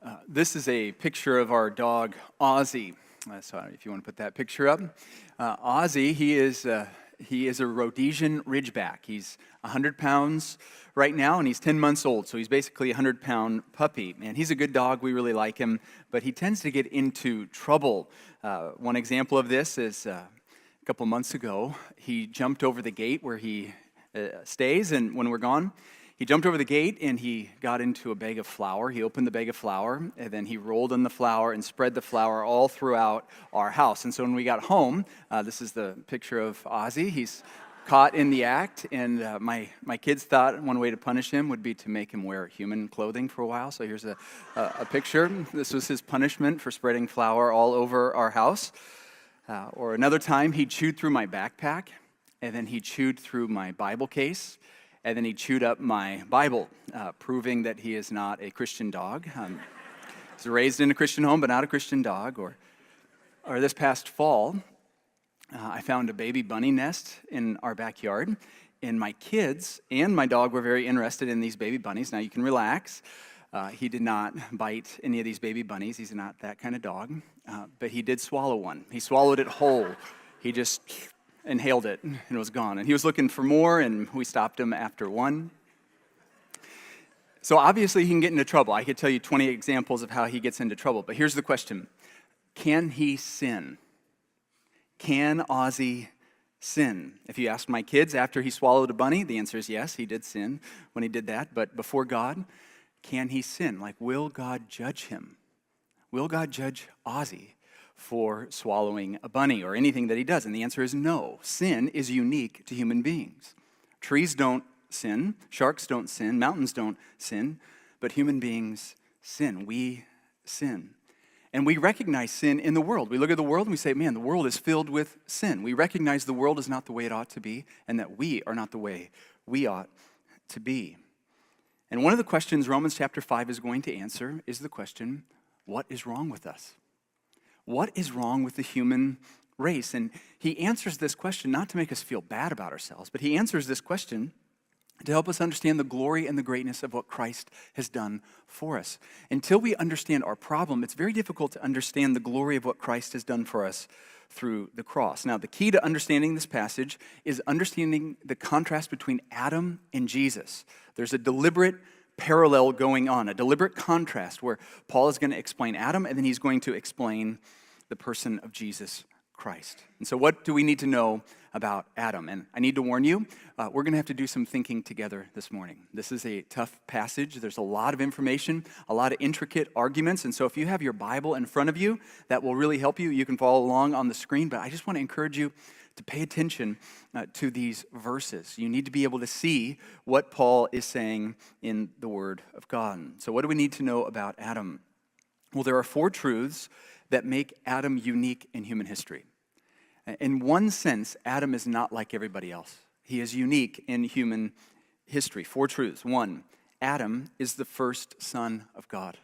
Uh, this is a picture of our dog Ozzy. Uh, so if you want to put that picture up, uh, Ozzy, he is uh, he is a Rhodesian Ridgeback. He's 100 pounds right now, and he's 10 months old. So he's basically a 100 pound puppy. And he's a good dog. We really like him, but he tends to get into trouble. Uh, one example of this is uh, a couple months ago, he jumped over the gate where he stays, and when we're gone, he jumped over the gate and he got into a bag of flour. He opened the bag of flour and then he rolled in the flour and spread the flour all throughout our house. And so when we got home, uh, this is the picture of Ozzy. He's caught in the act, and uh, my, my kids thought one way to punish him would be to make him wear human clothing for a while. So here's a, a, a picture. This was his punishment for spreading flour all over our house. Uh, or another time, he chewed through my backpack, and then he chewed through my Bible case and then he chewed up my Bible, uh, proving that he is not a Christian dog. Um, he's raised in a Christian home, but not a Christian dog. Or, or this past fall, uh, I found a baby bunny nest in our backyard, and my kids and my dog were very interested in these baby bunnies. Now you can relax. Uh, he did not bite any of these baby bunnies. He's not that kind of dog. Uh, but he did swallow one. He swallowed it whole. He just inhaled it and it was gone. And he was looking for more, and we stopped him after one. So obviously, he can get into trouble. I could tell you 20 examples of how he gets into trouble. But here's the question Can he sin? Can Ozzy sin? If you ask my kids after he swallowed a bunny, the answer is yes, he did sin when he did that. But before God, can he sin? Like, will God judge him? Will God judge Ozzy? For swallowing a bunny or anything that he does? And the answer is no. Sin is unique to human beings. Trees don't sin, sharks don't sin, mountains don't sin, but human beings sin. We sin. And we recognize sin in the world. We look at the world and we say, man, the world is filled with sin. We recognize the world is not the way it ought to be and that we are not the way we ought to be. And one of the questions Romans chapter 5 is going to answer is the question what is wrong with us? What is wrong with the human race? And he answers this question not to make us feel bad about ourselves, but he answers this question to help us understand the glory and the greatness of what Christ has done for us. Until we understand our problem, it's very difficult to understand the glory of what Christ has done for us through the cross. Now, the key to understanding this passage is understanding the contrast between Adam and Jesus. There's a deliberate parallel going on, a deliberate contrast where Paul is going to explain Adam and then he's going to explain the person of Jesus Christ. And so, what do we need to know about Adam? And I need to warn you, uh, we're going to have to do some thinking together this morning. This is a tough passage. There's a lot of information, a lot of intricate arguments. And so, if you have your Bible in front of you, that will really help you. You can follow along on the screen, but I just want to encourage you to pay attention uh, to these verses. You need to be able to see what Paul is saying in the Word of God. So, what do we need to know about Adam? Well, there are four truths that make Adam unique in human history. In one sense, Adam is not like everybody else. He is unique in human history. Four truths. One, Adam is the first son of God.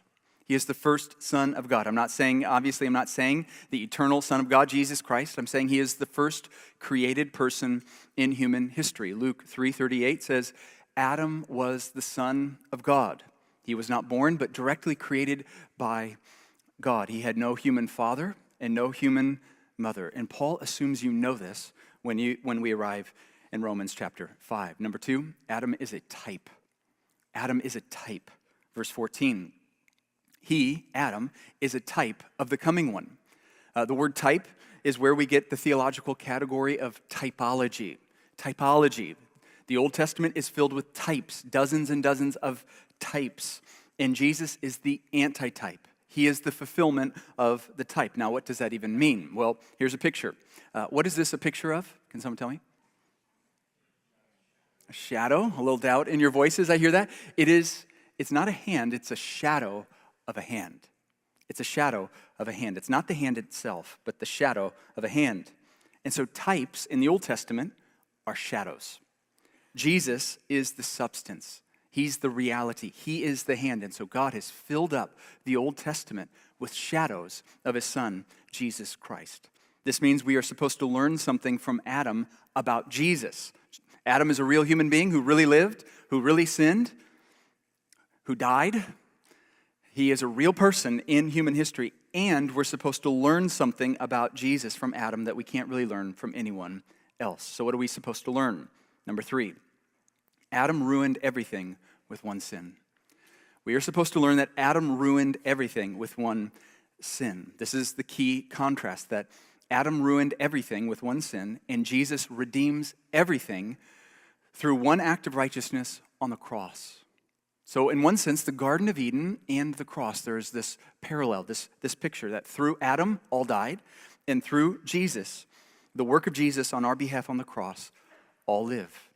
He is the first son of God. I'm not saying, obviously, I'm not saying the eternal son of God, Jesus Christ. I'm saying he is the first created person in human history. Luke 3:38 says, Adam was the son of God. He was not born, but directly created by God. He had no human father and no human mother. And Paul assumes you know this when, you, when we arrive in Romans chapter 5. Number two, Adam is a type. Adam is a type. Verse 14, he, Adam, is a type of the coming one. Uh, the word type is where we get the theological category of typology. Typology. The Old Testament is filled with types, dozens and dozens of types. And Jesus is the antitype. He is the fulfillment of the type. Now, what does that even mean? Well, here's a picture. Uh, what is this a picture of? Can someone tell me? A shadow, a little doubt in your voices. I hear that. It is, it's not a hand, it's a shadow of a hand. It's a shadow of a hand. It's not the hand itself, but the shadow of a hand. And so, types in the Old Testament are shadows. Jesus is the substance. He's the reality. He is the hand. And so God has filled up the Old Testament with shadows of his son, Jesus Christ. This means we are supposed to learn something from Adam about Jesus. Adam is a real human being who really lived, who really sinned, who died. He is a real person in human history, and we're supposed to learn something about Jesus from Adam that we can't really learn from anyone else. So, what are we supposed to learn? Number three, Adam ruined everything with one sin. We are supposed to learn that Adam ruined everything with one sin. This is the key contrast that Adam ruined everything with one sin, and Jesus redeems everything through one act of righteousness on the cross. So, in one sense, the Garden of Eden and the cross, there's this parallel, this, this picture that through Adam, all died, and through Jesus, the work of Jesus on our behalf on the cross, all live.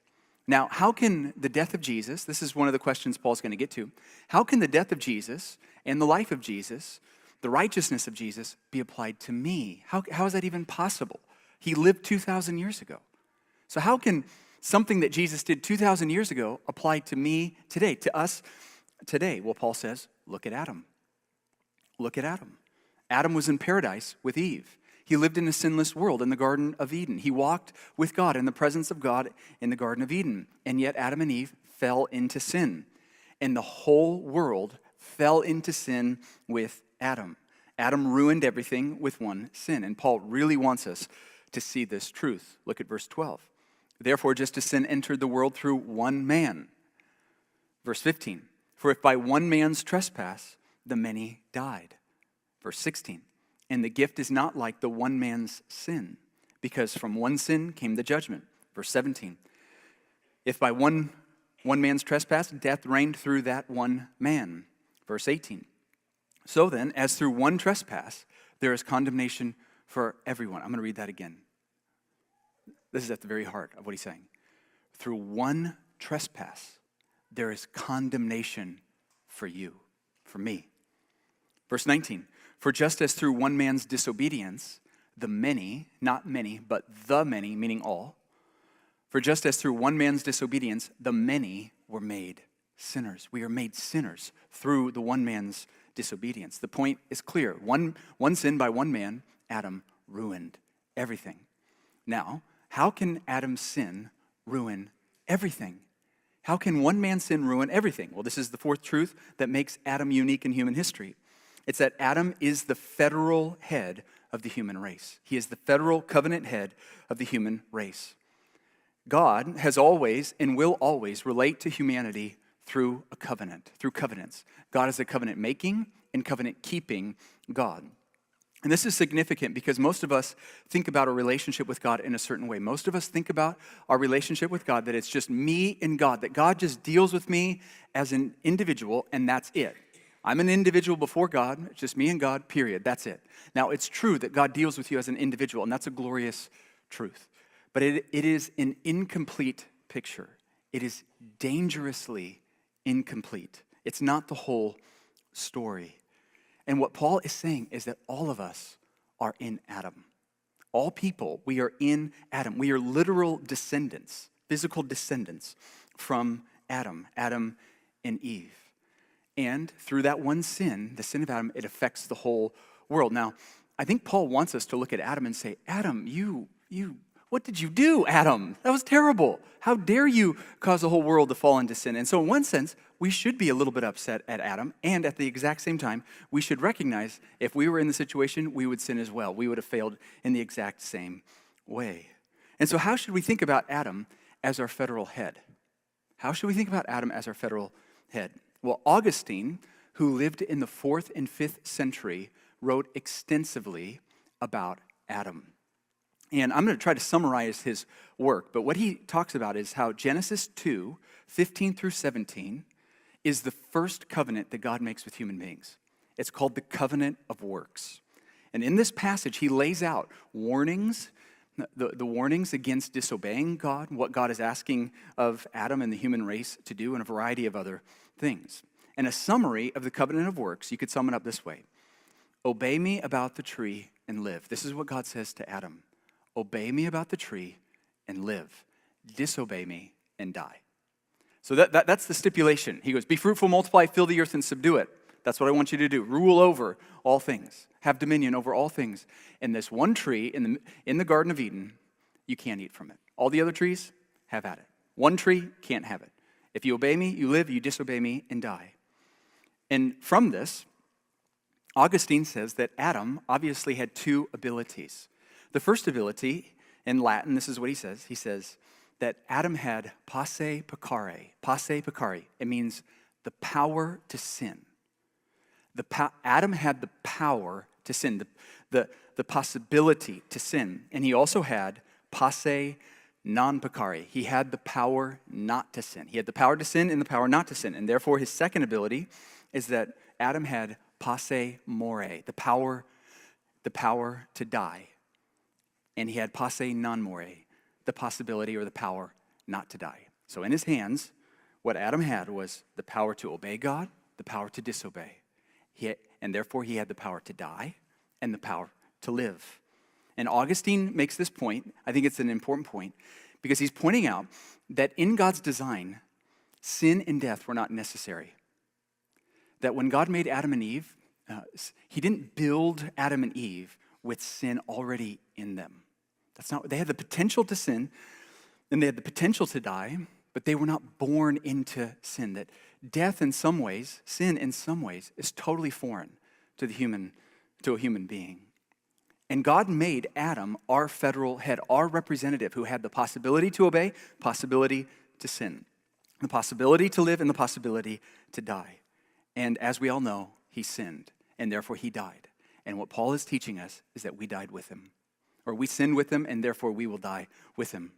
Now, how can the death of Jesus, this is one of the questions Paul's going to get to, how can the death of Jesus and the life of Jesus, the righteousness of Jesus, be applied to me? How, how is that even possible? He lived 2,000 years ago. So, how can something that Jesus did 2,000 years ago apply to me today, to us today? Well, Paul says, look at Adam. Look at Adam. Adam was in paradise with Eve. He lived in a sinless world in the Garden of Eden. He walked with God in the presence of God in the Garden of Eden. And yet, Adam and Eve fell into sin. And the whole world fell into sin with Adam. Adam ruined everything with one sin. And Paul really wants us to see this truth. Look at verse 12. Therefore, just as sin entered the world through one man. Verse 15. For if by one man's trespass the many died. Verse 16. And the gift is not like the one man's sin, because from one sin came the judgment. Verse 17. If by one, one man's trespass death reigned through that one man. Verse 18. So then, as through one trespass, there is condemnation for everyone. I'm going to read that again. This is at the very heart of what he's saying. Through one trespass, there is condemnation for you, for me. Verse 19. For just as through one man's disobedience, the many, not many, but the many, meaning all, for just as through one man's disobedience, the many were made sinners. We are made sinners through the one man's disobedience. The point is clear. One, one sin by one man, Adam, ruined everything. Now, how can Adam's sin ruin everything? How can one man's sin ruin everything? Well, this is the fourth truth that makes Adam unique in human history. It's that Adam is the federal head of the human race. He is the federal covenant head of the human race. God has always and will always relate to humanity through a covenant, through covenants. God is a covenant making and covenant keeping God. And this is significant because most of us think about a relationship with God in a certain way. Most of us think about our relationship with God that it's just me and God, that God just deals with me as an individual and that's it. I'm an individual before God. It's just me and God, period. That's it. Now, it's true that God deals with you as an individual, and that's a glorious truth. But it, it is an incomplete picture. It is dangerously incomplete. It's not the whole story. And what Paul is saying is that all of us are in Adam. All people, we are in Adam. We are literal descendants, physical descendants from Adam, Adam and Eve. And through that one sin, the sin of Adam, it affects the whole world. Now, I think Paul wants us to look at Adam and say, Adam, you, you, what did you do, Adam? That was terrible. How dare you cause the whole world to fall into sin? And so, in one sense, we should be a little bit upset at Adam. And at the exact same time, we should recognize if we were in the situation, we would sin as well. We would have failed in the exact same way. And so, how should we think about Adam as our federal head? How should we think about Adam as our federal head? Well, Augustine, who lived in the fourth and fifth century, wrote extensively about Adam. And I'm going to try to summarize his work, but what he talks about is how Genesis 2 15 through 17 is the first covenant that God makes with human beings. It's called the covenant of works. And in this passage, he lays out warnings, the, the warnings against disobeying God, what God is asking of Adam and the human race to do, and a variety of other things. And a summary of the covenant of works, you could sum it up this way Obey me about the tree and live. This is what God says to Adam Obey me about the tree and live. Disobey me and die. So that, that, that's the stipulation. He goes, Be fruitful, multiply, fill the earth, and subdue it. That's what I want you to do. Rule over all things, have dominion over all things. And this one tree in the, in the Garden of Eden, you can't eat from it. All the other trees, have at it. One tree, can't have it. If you obey me, you live. You disobey me, and die. And from this, Augustine says that Adam obviously had two abilities. The first ability, in Latin, this is what he says he says that Adam had posse peccare. Posse peccare. It means the power to sin. The po- Adam had the power to sin, the, the, the possibility to sin. And he also had posse non peccare. He had the power not to sin. He had the power to sin and the power not to sin. And therefore, his second ability is that Adam had posse mori, the power, the power to die. And he had posse non mori, the possibility or the power not to die. So in his hands, what Adam had was the power to obey God, the power to disobey. Had, and therefore, he had the power to die and the power to live. And Augustine makes this point. I think it's an important point because he's pointing out that in God's design, sin and death were not necessary. That when God made Adam and Eve, uh, he didn't build Adam and Eve with sin already in them. That's not, they had the potential to sin and they had the potential to die, but they were not born into sin. That death, in some ways, sin in some ways, is totally foreign to the human, to a human being. And God made Adam our federal head, our representative, who had the possibility to obey, possibility to sin, the possibility to live, and the possibility to die. And as we all know, he sinned, and therefore he died. And what Paul is teaching us is that we died with him, or we sinned with him, and therefore we will die with him.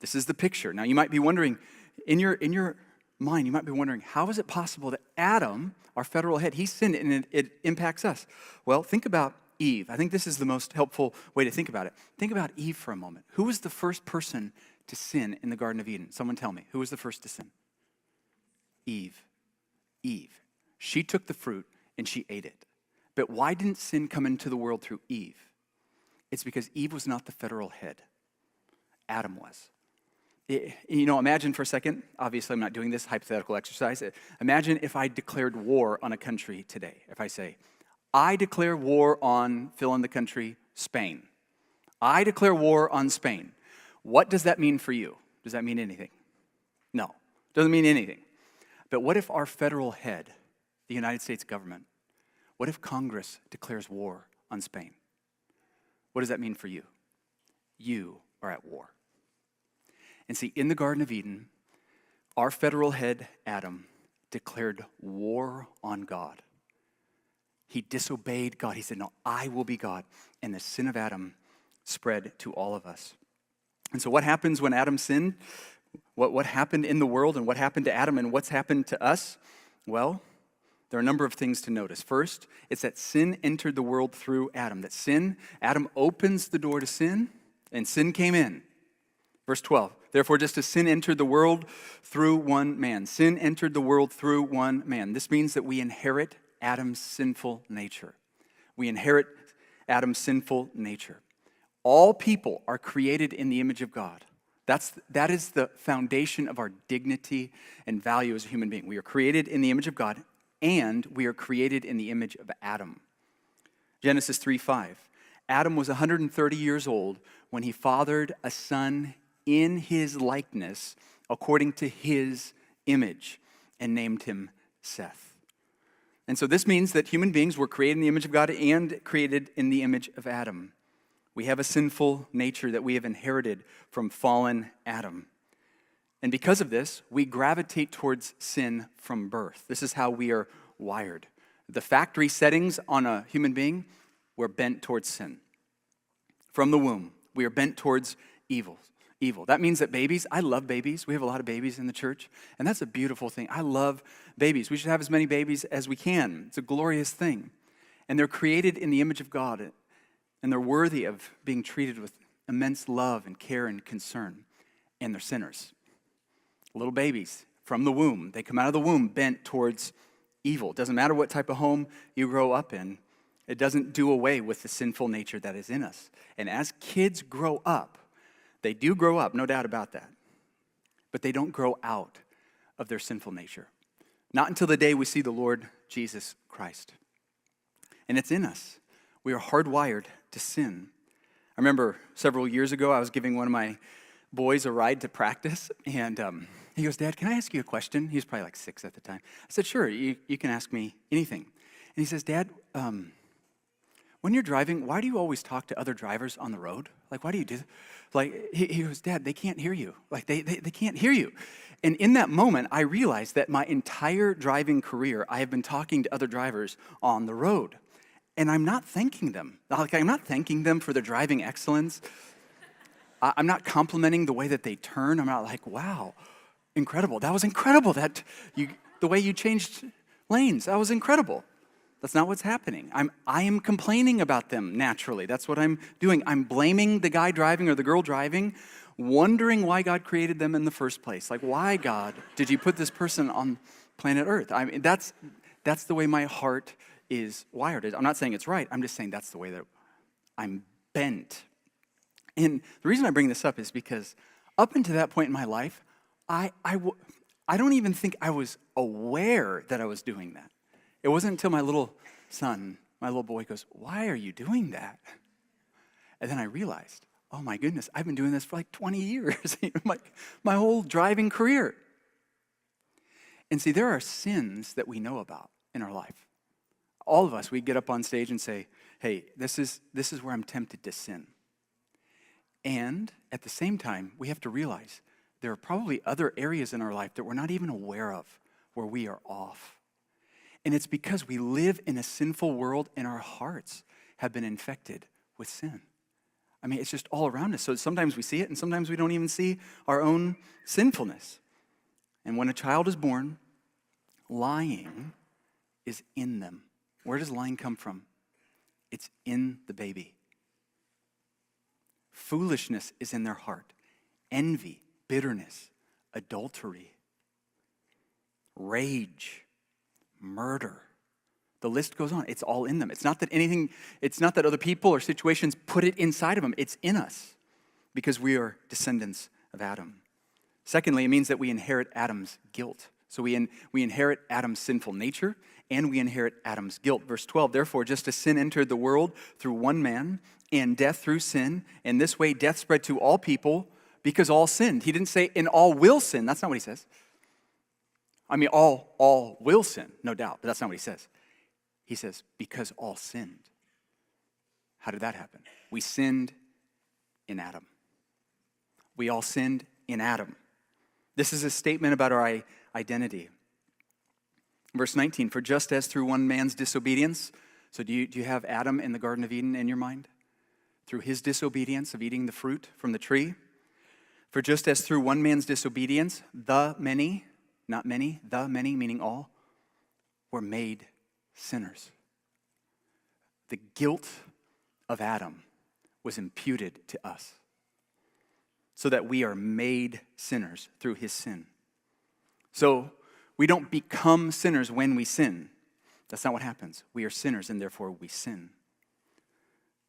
This is the picture. Now, you might be wondering, in your, in your mind, you might be wondering, how is it possible that Adam, our federal head, he sinned and it, it impacts us? Well, think about Eve. I think this is the most helpful way to think about it. Think about Eve for a moment. Who was the first person to sin in the Garden of Eden? Someone tell me. Who was the first to sin? Eve. Eve. She took the fruit and she ate it. But why didn't sin come into the world through Eve? It's because Eve was not the federal head, Adam was. It, you know, imagine for a second, obviously, I'm not doing this hypothetical exercise. Uh, imagine if I declared war on a country today. If I say, I declare war on, fill in the country, Spain. I declare war on Spain. What does that mean for you? Does that mean anything? No, doesn't mean anything. But what if our federal head, the United States government, what if Congress declares war on Spain? What does that mean for you? You are at war. And see, in the Garden of Eden, our federal head, Adam, declared war on God. He disobeyed God. He said, No, I will be God. And the sin of Adam spread to all of us. And so, what happens when Adam sinned? What, what happened in the world and what happened to Adam and what's happened to us? Well, there are a number of things to notice. First, it's that sin entered the world through Adam. That sin, Adam opens the door to sin, and sin came in. Verse 12. Therefore, just as sin entered the world through one man, sin entered the world through one man. This means that we inherit Adam's sinful nature. We inherit Adam's sinful nature. All people are created in the image of God. That's, that is the foundation of our dignity and value as a human being. We are created in the image of God, and we are created in the image of Adam. Genesis 3 5. Adam was 130 years old when he fathered a son in his likeness, according to his image, and named him Seth. And so this means that human beings were created in the image of God and created in the image of Adam. We have a sinful nature that we have inherited from fallen Adam. And because of this, we gravitate towards sin from birth. This is how we are wired. The factory settings on a human being, we're bent towards sin. From the womb, we are bent towards evil evil. That means that babies, I love babies. We have a lot of babies in the church, and that's a beautiful thing. I love babies. We should have as many babies as we can. It's a glorious thing. And they're created in the image of God, and they're worthy of being treated with immense love and care and concern. And they're sinners. Little babies from the womb, they come out of the womb bent towards evil. It doesn't matter what type of home you grow up in, it doesn't do away with the sinful nature that is in us. And as kids grow up, they do grow up, no doubt about that. But they don't grow out of their sinful nature. Not until the day we see the Lord Jesus Christ. And it's in us. We are hardwired to sin. I remember several years ago, I was giving one of my boys a ride to practice, and um, he goes, Dad, can I ask you a question? He was probably like six at the time. I said, Sure, you, you can ask me anything. And he says, Dad, um, when you're driving, why do you always talk to other drivers on the road? Like, why do you do that? Like, he, he goes, Dad, they can't hear you. Like, they, they, they can't hear you. And in that moment, I realized that my entire driving career, I have been talking to other drivers on the road. And I'm not thanking them. Like, I'm not thanking them for their driving excellence. I'm not complimenting the way that they turn. I'm not like, wow, incredible. That was incredible. That you, the way you changed lanes, that was incredible. That's not what's happening. I'm, I am complaining about them naturally. That's what I'm doing. I'm blaming the guy driving or the girl driving, wondering why God created them in the first place. Like, why, God, did you put this person on planet Earth? I mean, that's, that's the way my heart is wired. I'm not saying it's right. I'm just saying that's the way that I'm bent. And the reason I bring this up is because up until that point in my life, I, I, don't even think I was aware that I was doing that. It wasn't until my little son, my little boy, goes, Why are you doing that? And then I realized, oh my goodness, I've been doing this for like 20 years, my, my whole driving career. And see, there are sins that we know about in our life. All of us, we get up on stage and say, hey, this is, this is where I'm tempted to sin. And at the same time, we have to realize there are probably other areas in our life that we're not even aware of where we are off. And it's because we live in a sinful world and our hearts have been infected with sin. I mean, it's just all around us. So sometimes we see it, and sometimes we don't even see our own sinfulness. And when a child is born, lying is in them. Where does lying come from? It's in the baby. Foolishness is in their heart, envy, bitterness, adultery, rage murder. The list goes on. It's all in them. It's not that anything, it's not that other people or situations put it inside of them. It's in us because we are descendants of Adam. Secondly, it means that we inherit Adam's guilt. So we, in, we inherit Adam's sinful nature and we inherit Adam's guilt. Verse 12, therefore, just as sin entered the world through one man and death through sin, and this way death spread to all people because all sinned. He didn't say, and all will sin. That's not what he says. I mean, all, all will sin, no doubt, but that's not what he says. He says, because all sinned. How did that happen? We sinned in Adam. We all sinned in Adam. This is a statement about our identity. Verse 19, for just as through one man's disobedience, so do you, do you have Adam in the Garden of Eden in your mind? Through his disobedience of eating the fruit from the tree? For just as through one man's disobedience, the many, not many, the many, meaning all, were made sinners. The guilt of Adam was imputed to us so that we are made sinners through his sin. So we don't become sinners when we sin. That's not what happens. We are sinners and therefore we sin.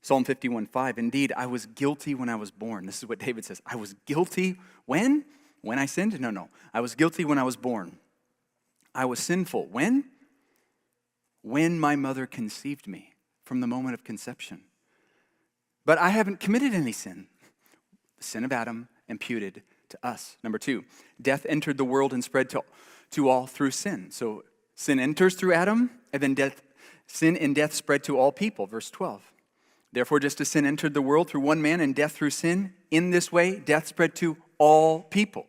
Psalm 51 5, indeed, I was guilty when I was born. This is what David says. I was guilty when? When I sinned? No, no. I was guilty when I was born. I was sinful. When? When my mother conceived me from the moment of conception. But I haven't committed any sin. The sin of Adam imputed to us. Number two, death entered the world and spread to, to all through sin. So sin enters through Adam, and then death, sin and death spread to all people. Verse 12. Therefore, just as sin entered the world through one man and death through sin, in this way death spread to all people.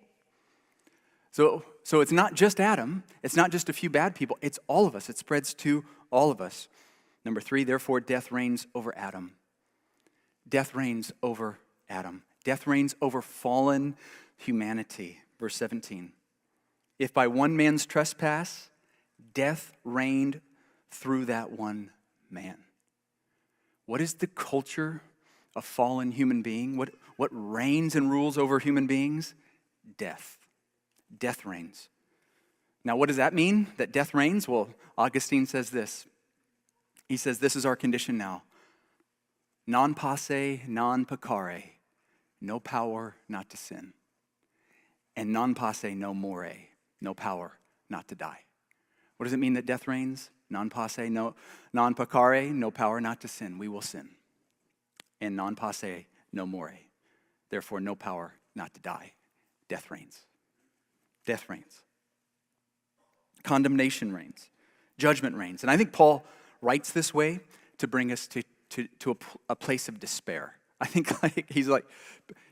So, so it's not just Adam, it's not just a few bad people, it's all of us. It spreads to all of us. Number three, therefore, death reigns over Adam. Death reigns over Adam. Death reigns over fallen humanity. Verse 17. If by one man's trespass, death reigned through that one man. What is the culture of fallen human being? What, what reigns and rules over human beings? Death. Death reigns. Now, what does that mean, that death reigns? Well, Augustine says this. He says, This is our condition now non posse, non peccare, no power not to sin, and non posse, no more, no power not to die. What does it mean that death reigns? Non posse, no, non peccare, no power not to sin. We will sin. And non posse, no more. Therefore, no power not to die. Death reigns. Death reigns. Condemnation reigns. Judgment reigns. And I think Paul writes this way to bring us to, to, to a, a place of despair. I think like, he's like,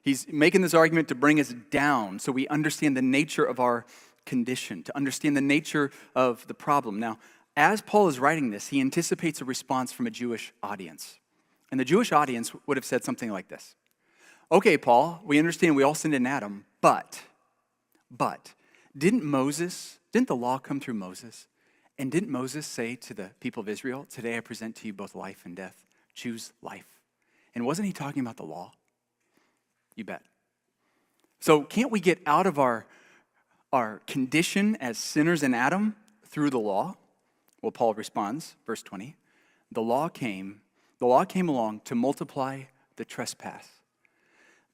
he's making this argument to bring us down so we understand the nature of our condition, to understand the nature of the problem. Now, as Paul is writing this, he anticipates a response from a Jewish audience. And the Jewish audience would have said something like this Okay, Paul, we understand we all sinned in Adam, but, but, didn't Moses, didn't the law come through Moses? And didn't Moses say to the people of Israel, Today I present to you both life and death? Choose life. And wasn't he talking about the law? You bet. So, can't we get out of our, our condition as sinners in Adam through the law? Well, Paul responds, verse 20. The law came, the law came along to multiply the trespass.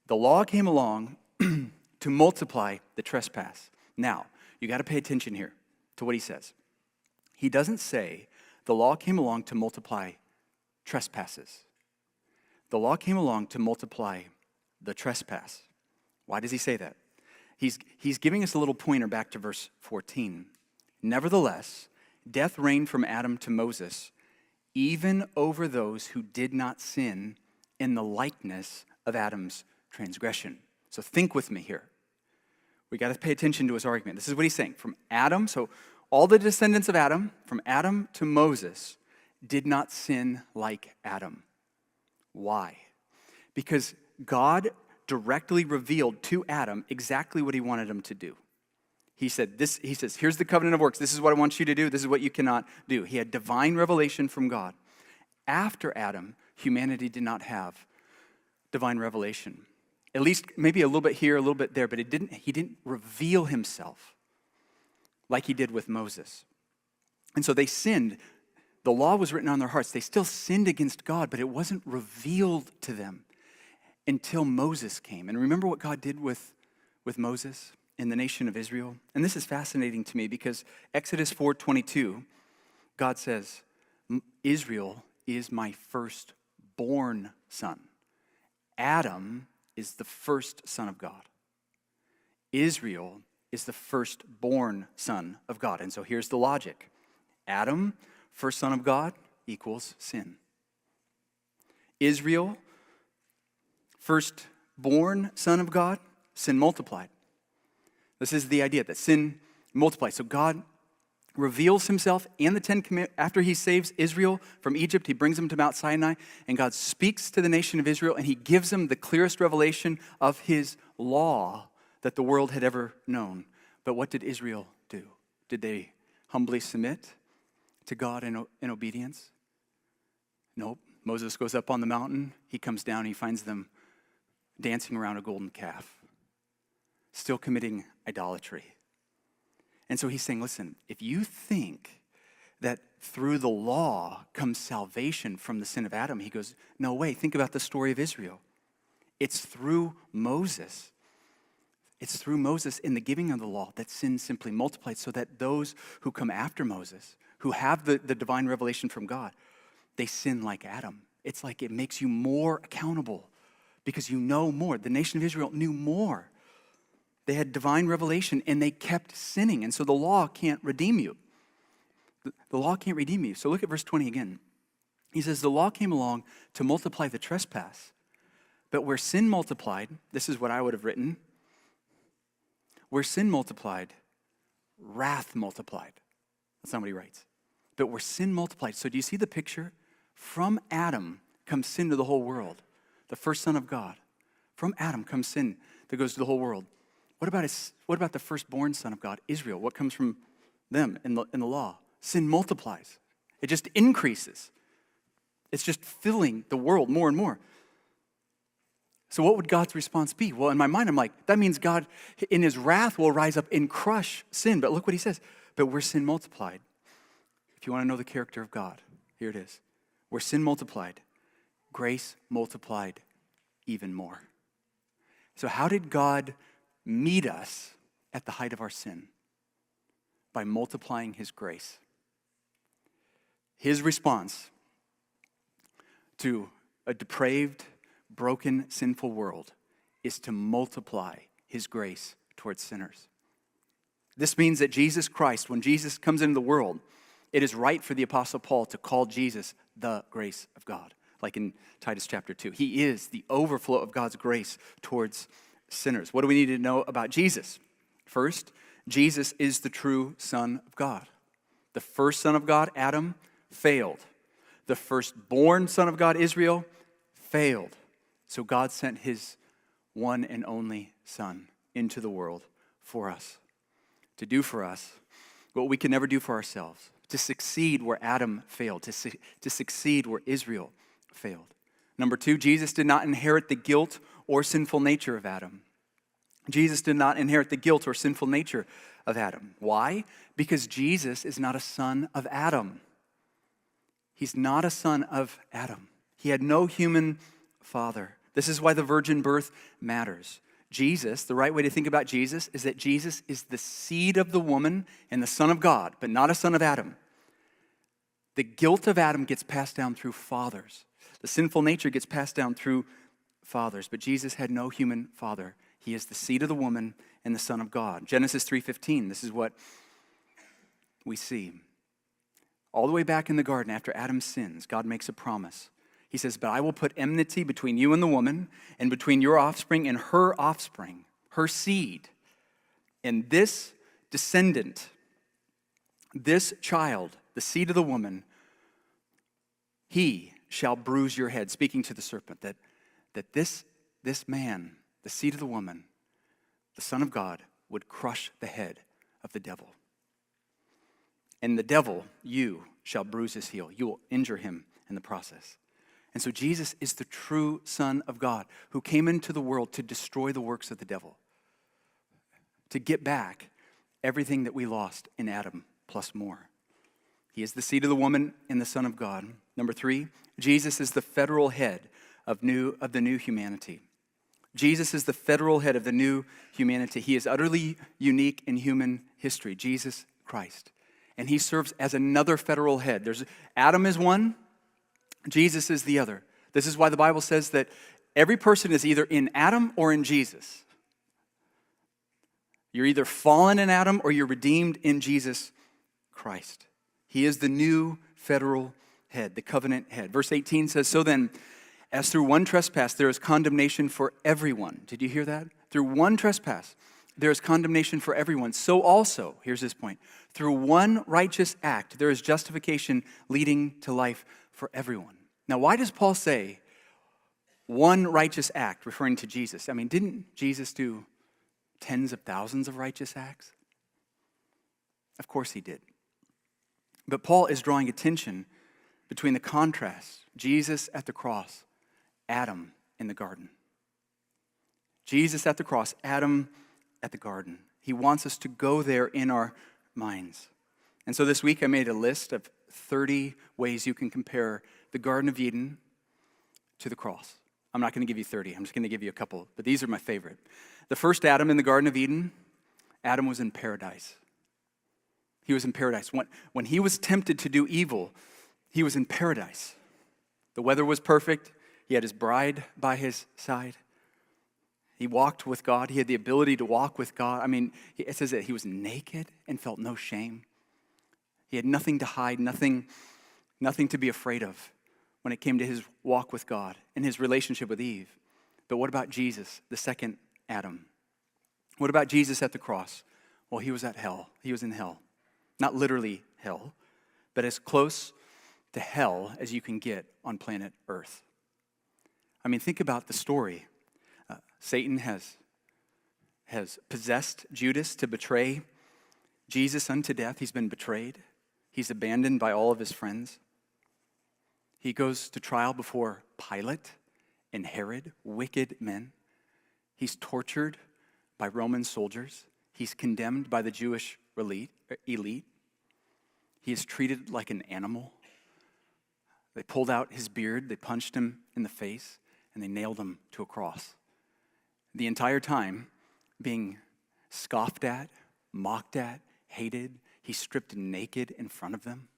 The law came along to multiply the trespass. Now, you got to pay attention here to what he says. He doesn't say the law came along to multiply trespasses. The law came along to multiply the trespass. Why does he say that? He's, he's giving us a little pointer back to verse 14. Nevertheless, death reigned from Adam to Moses, even over those who did not sin in the likeness of Adam's transgression. So think with me here. We got to pay attention to his argument. This is what he's saying. From Adam, so all the descendants of Adam, from Adam to Moses, did not sin like Adam. Why? Because God directly revealed to Adam exactly what he wanted him to do. He said, this, he says, here's the covenant of works. This is what I want you to do. This is what you cannot do. He had divine revelation from God. After Adam, humanity did not have divine revelation. At least maybe a little bit here, a little bit there, but it didn't, he didn't reveal himself like he did with Moses. And so they sinned. The law was written on their hearts. They still sinned against God, but it wasn't revealed to them until Moses came. And remember what God did with, with Moses in the nation of Israel? And this is fascinating to me because Exodus 4:22, God says, Israel is my firstborn son. Adam is the first son of God. Israel is the firstborn son of God. And so here's the logic Adam, first son of God, equals sin. Israel, firstborn son of God, sin multiplied. This is the idea that sin multiplies. So God reveals himself and the Ten Commandments. After he saves Israel from Egypt, he brings them to Mount Sinai, and God speaks to the nation of Israel, and he gives them the clearest revelation of his law that the world had ever known. But what did Israel do? Did they humbly submit to God in, in obedience? Nope. Moses goes up on the mountain, he comes down, he finds them dancing around a golden calf, still committing idolatry. And so he's saying, listen, if you think that through the law comes salvation from the sin of Adam, he goes, no way. Think about the story of Israel. It's through Moses. It's through Moses in the giving of the law that sin simply multiplied so that those who come after Moses, who have the, the divine revelation from God, they sin like Adam. It's like it makes you more accountable because you know more. The nation of Israel knew more. They had divine revelation and they kept sinning. And so the law can't redeem you. The law can't redeem you. So look at verse 20 again. He says, The law came along to multiply the trespass. But where sin multiplied, this is what I would have written where sin multiplied, wrath multiplied. That's not what he writes. But where sin multiplied. So do you see the picture? From Adam comes sin to the whole world, the first son of God. From Adam comes sin that goes to the whole world. What about, his, what about the firstborn son of God, Israel? What comes from them in the, in the law? Sin multiplies, it just increases. It's just filling the world more and more. So, what would God's response be? Well, in my mind, I'm like, that means God, in his wrath, will rise up and crush sin. But look what he says. But where sin multiplied, if you want to know the character of God, here it is. Where sin multiplied, grace multiplied even more. So, how did God meet us at the height of our sin by multiplying his grace. His response to a depraved, broken, sinful world is to multiply his grace towards sinners. This means that Jesus Christ, when Jesus comes into the world, It is right for the Apostle Paul to call Jesus the grace of God, like in Titus chapter 2. He is the overflow of God's grace towards sinners. What do we need to know about Jesus? First, Jesus is the true Son of God. The first Son of God, Adam, failed. The firstborn Son of God, Israel, failed. So God sent his one and only Son into the world for us, to do for us what we can never do for ourselves, to succeed where Adam failed, to, su- to succeed where Israel failed. Number two, Jesus did not inherit the guilt or sinful nature of Adam. Jesus did not inherit the guilt or sinful nature of Adam. Why? Because Jesus is not a son of Adam. He's not a son of Adam. He had no human father. This is why the virgin birth matters. Jesus, the right way to think about Jesus is that Jesus is the seed of the woman and the son of God, but not a son of Adam. The guilt of Adam gets passed down through fathers. The sinful nature gets passed down through fathers, but Jesus had no human father. He is the seed of the woman and the son of God. Genesis 3:15, this is what we see. All the way back in the garden after Adam sins, God makes a promise. He says, But I will put enmity between you and the woman, and between your offspring and her offspring, her seed. And this descendant, this child, the seed of the woman, he shall bruise your head, speaking to the serpent, that, that this, this man, the seed of the woman, the Son of God, would crush the head of the devil. And the devil, you, shall bruise his heel. You will injure him in the process. And so Jesus is the true Son of God who came into the world to destroy the works of the devil, to get back everything that we lost in Adam plus more. He is the seed of the woman and the Son of God. Number three, Jesus is the federal head of, new, of the new humanity. Jesus is the federal head of the new humanity. He is utterly unique in human history, Jesus Christ. And he serves as another federal head. There's Adam is one, Jesus is the other. This is why the Bible says that every person is either in Adam or in Jesus. You're either fallen in Adam or you're redeemed in Jesus Christ. He is the new federal head, the covenant head. Verse 18 says, So then, as through one trespass there is condemnation for everyone. Did you hear that? Through one trespass there is condemnation for everyone. So also, here's this point, through one righteous act there is justification leading to life for everyone. Now, why does Paul say one righteous act, referring to Jesus? I mean, didn't Jesus do tens of thousands of righteous acts? Of course he did. But Paul is drawing attention between the contrast Jesus at the cross, Adam in the garden. Jesus at the cross, Adam at the garden. He wants us to go there in our minds. And so this week I made a list of 30 ways you can compare the Garden of Eden to the cross. I'm not going to give you 30, I'm just going to give you a couple, but these are my favorite. The first Adam in the Garden of Eden, Adam was in paradise. He was in paradise. When, when he was tempted to do evil, he was in paradise. The weather was perfect. He had his bride by his side. He walked with God. He had the ability to walk with God. I mean, it says that he was naked and felt no shame. He had nothing to hide, nothing, nothing to be afraid of when it came to his walk with God and his relationship with Eve. But what about Jesus, the second Adam? What about Jesus at the cross? Well, he was at hell. He was in hell. Not literally hell, but as close to hell as you can get on planet Earth. I mean, think about the story. Uh, Satan has, has possessed Judas to betray Jesus unto death. He's been betrayed. He's abandoned by all of his friends. He goes to trial before Pilate and Herod, wicked men. He's tortured by Roman soldiers. He's condemned by the Jewish elite. elite. He is treated like an animal. They pulled out his beard, they punched him in the face, and they nailed him to a cross. The entire time, being scoffed at, mocked at, hated, He's stripped naked in front of them,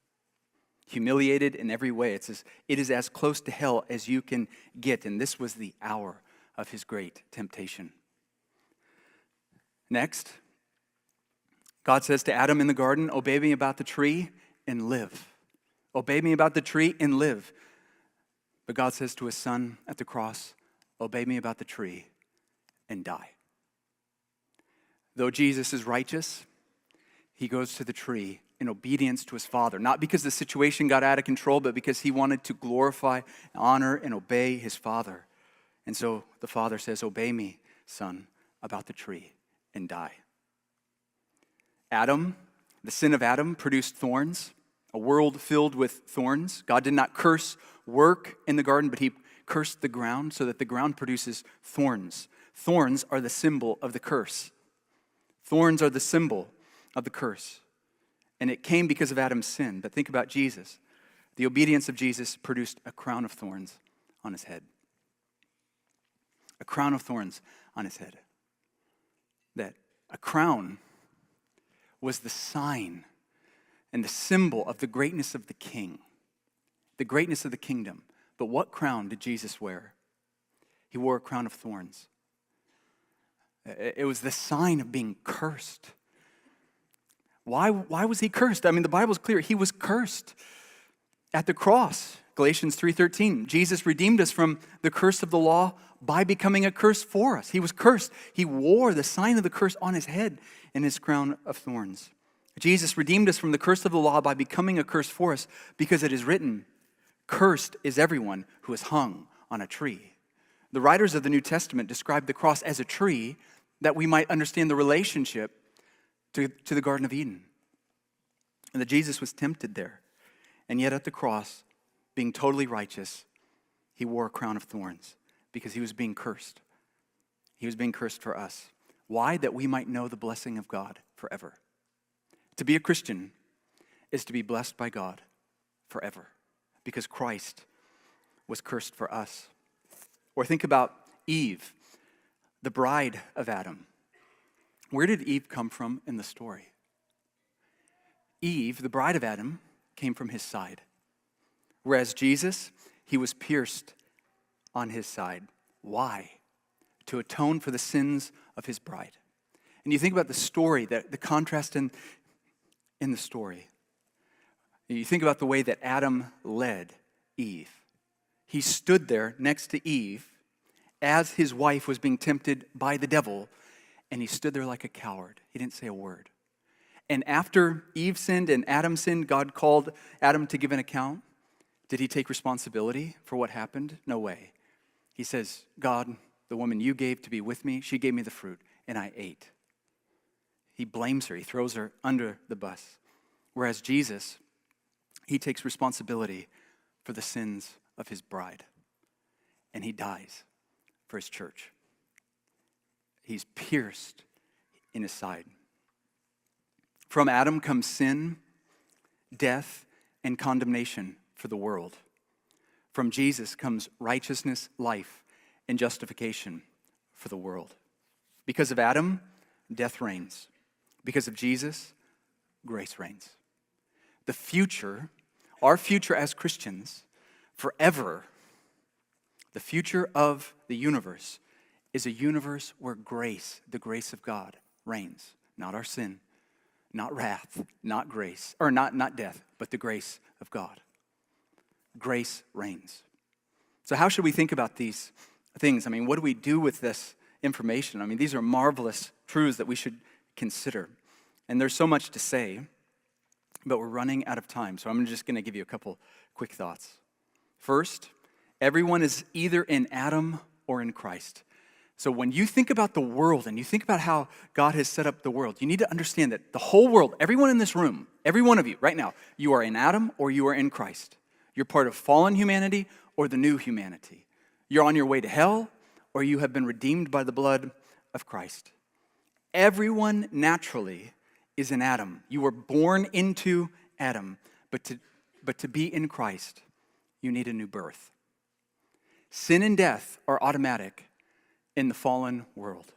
humiliated in every way. It's as, it is as close to hell as you can get, and this was the hour of his great temptation. Next, God says to Adam in the garden, Obey me about the tree, and live. Obey me about the tree and live. But God says to his son at the cross, Obey me about the tree and die. Though Jesus is righteous, he goes to the tree in obedience to his father, not because the situation got out of control, but because he wanted to glorify, honor, and obey his father. And so the father says, Obey me, son, about the tree and die. Adam, the sin of Adam produced thorns, a world filled with thorns. God did not curse work in the garden, but he cursed the ground so that the ground produces thorns. Thorns are the symbol of the curse. Thorns are the symbol of the curse. And it came because of Adam's sin. But think about Jesus. The obedience of Jesus produced a crown of thorns on his head. A crown of thorns on his head. That a crown was the sign and the symbol of the greatness of the king, the greatness of the kingdom. But what crown did Jesus wear? He wore a crown of thorns. It was the sign of being cursed. Why, why was he cursed? I mean, the Bible's clear. He was cursed at the cross. Galatians 3:13. Jesus redeemed us from the curse of the law by becoming a curse for us. He was cursed. He wore the sign of the curse on his head and his crown of thorns. Jesus redeemed us from the curse of the law by becoming a curse for us because it is written, Cursed is everyone who is hung on a tree. The writers of the New Testament describe the cross as a tree that we might understand the relationship to, to the Garden of Eden. And that Jesus was tempted there. And yet at the cross, being totally righteous, he wore a crown of thorns because he was being cursed. He was being cursed for us. Why? That we might know the blessing of God forever. To be a Christian is to be blessed by God forever because Christ was cursed for us. Or think about Eve, the bride of Adam. Where did Eve come from in the story? Eve, the bride of Adam, came from his side. Whereas Jesus, he was pierced on his side. Why? To atone for the sins of his bride. And you think about the story, the, the contrast in, in the story. You think about the way that Adam led Eve. He stood there next to Eve as his wife was being tempted by the devil, and he stood there like a coward. He didn't say a word. And after Eve sinned and Adam sinned, God called Adam to give an account. Did he take responsibility for what happened? No way. He says, God, the woman you gave to be with me, she gave me the fruit, and I ate. He blames her, he throws her under the bus. Whereas Jesus, he takes responsibility for the sins of his bride, and he dies for his church. He's pierced in his side. From Adam comes sin, death, and condemnation for the world. From Jesus comes righteousness, life, and justification for the world. Because of Adam, death reigns. Because of Jesus, grace reigns. The future, our future as Christians, forever, the future of the universe is a universe where grace, the grace of God, reigns, not our sin, not wrath, not grace, or not, not death, but the grace of God grace reigns. So, how should we think about these things? I mean, what do we do with this information? I mean, these are marvelous truths that we should consider. And there's so much to say, but we're running out of time. So, I'm just going to give you a couple quick thoughts. First, everyone is either in Adam or in Christ. So, when you think about the world and you think about how God has set up the world, you need to understand that the whole world, everyone in this room, every one of you right now, you are in Adam or you are in Christ. You're part of fallen humanity or the new humanity. You're on your way to hell or you have been redeemed by the blood of Christ. Everyone naturally is in Adam. You were born into Adam, but to, but to be in Christ, you need a new birth. Sin and death are automatic in the fallen world.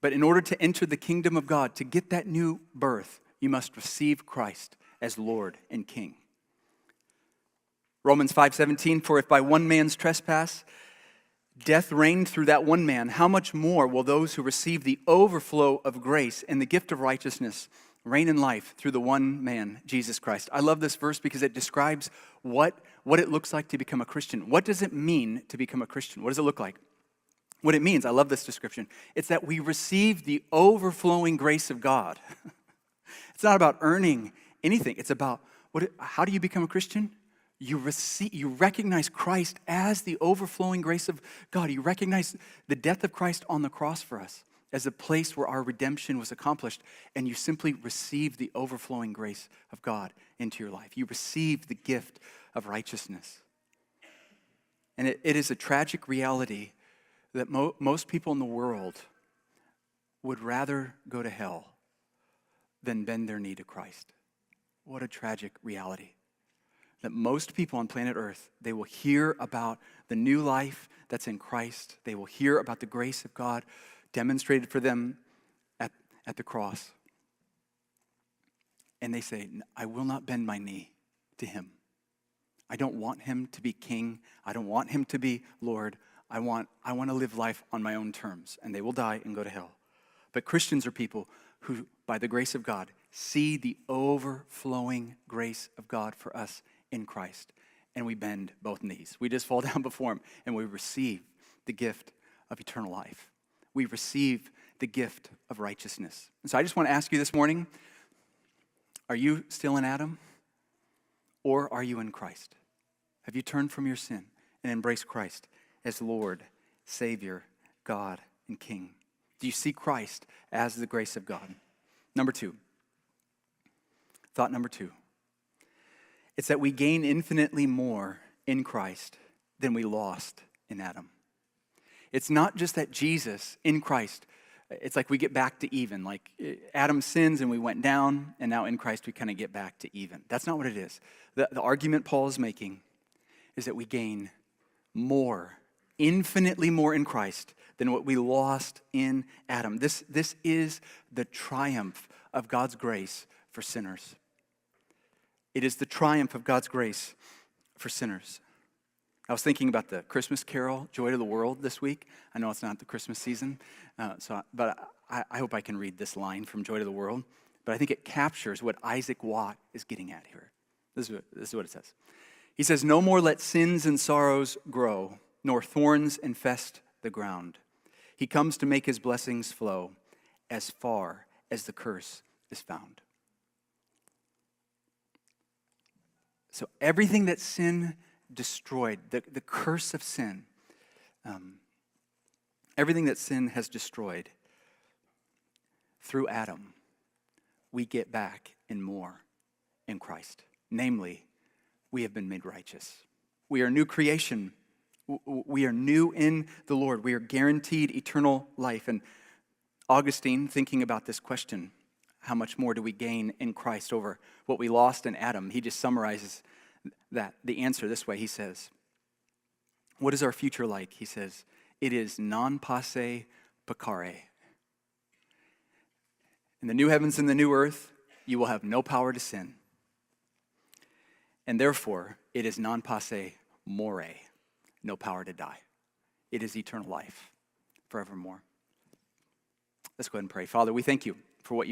But in order to enter the kingdom of God, to get that new birth, you must receive Christ as Lord and King. Romans 5:17 for if by one man's trespass death reigned through that one man how much more will those who receive the overflow of grace and the gift of righteousness reign in life through the one man, Jesus Christ. I love this verse because it describes what, what it looks like to become a Christian. What does it mean to become a Christian? What does it look like? What it means, I love this description, it's that we receive the overflowing grace of God. it's not about earning anything, it's about what, how do you become a Christian? You, receive, you recognize Christ as the overflowing grace of God. You recognize the death of Christ on the cross for us as a place where our redemption was accomplished, and you simply receive the overflowing grace of God into your life. You receive the gift of righteousness. And it, it is a tragic reality that mo- most people in the world would rather go to hell than bend their knee to Christ. What a tragic reality. That most people on planet Earth, they will hear about the new life that's in Christ. They will hear about the grace of God demonstrated for them at, at the cross. And they say, I will not bend my knee to him. I don't want him to be king. I don't want him to be Lord. I want, I want to live life on my own terms, and they will die and go to hell. But Christians are people who, by the grace of God, see the overflowing grace of God for us in Christ, and we bend both knees. We just fall down before Him and we receive the gift of eternal life. We receive the gift of righteousness. And so I just want to ask you this morning are you still in Adam, or are you in Christ? Have you turned from your sin and embraced Christ? as Lord, Savior, God, and King? Do you see Christ as the grace of God? Number two, thought number two, it's that we gain infinitely more in Christ than we lost in Adam. It's not just that Jesus in Christ, it's like we get back to even. Like Adam sins and we went down, and now in Christ we kind of get back to even. That's not what it is. The, the argument Paul is making is that we gain more infinitely more in Christ than what we lost in Adam. This, this is the triumph of God's grace for sinners. It is the triumph of God's grace for sinners. I was thinking about the Christmas carol, Joy to the World, this week. I know it's not the Christmas season, uh, so, but I, I hope I can read this line from Joy to the World. But I think it captures what Isaac Watt is getting at here. This is what, this is what it says. He says, No more let sins and sorrows grow nor thorns infest the ground. He comes to make his blessings flow as far as the curse is found. So, everything that sin destroyed, the, the curse of sin, um, everything that sin has destroyed through Adam, we get back in more in Christ. Namely, we have been made righteous. We are new creation we are new in the Lord. We are guaranteed eternal life. And Augustine, thinking about this question, how much more do we gain in Christ over what we lost in Adam? He just summarizes that, the answer this way. He says, What is our future like? He says, It is non posse peccare. In the new heavens and the new earth, you will have no power to sin. And therefore, it is non posse mori no power to die. It is eternal life forevermore. Let's go ahead and pray. Father, we thank you for what you've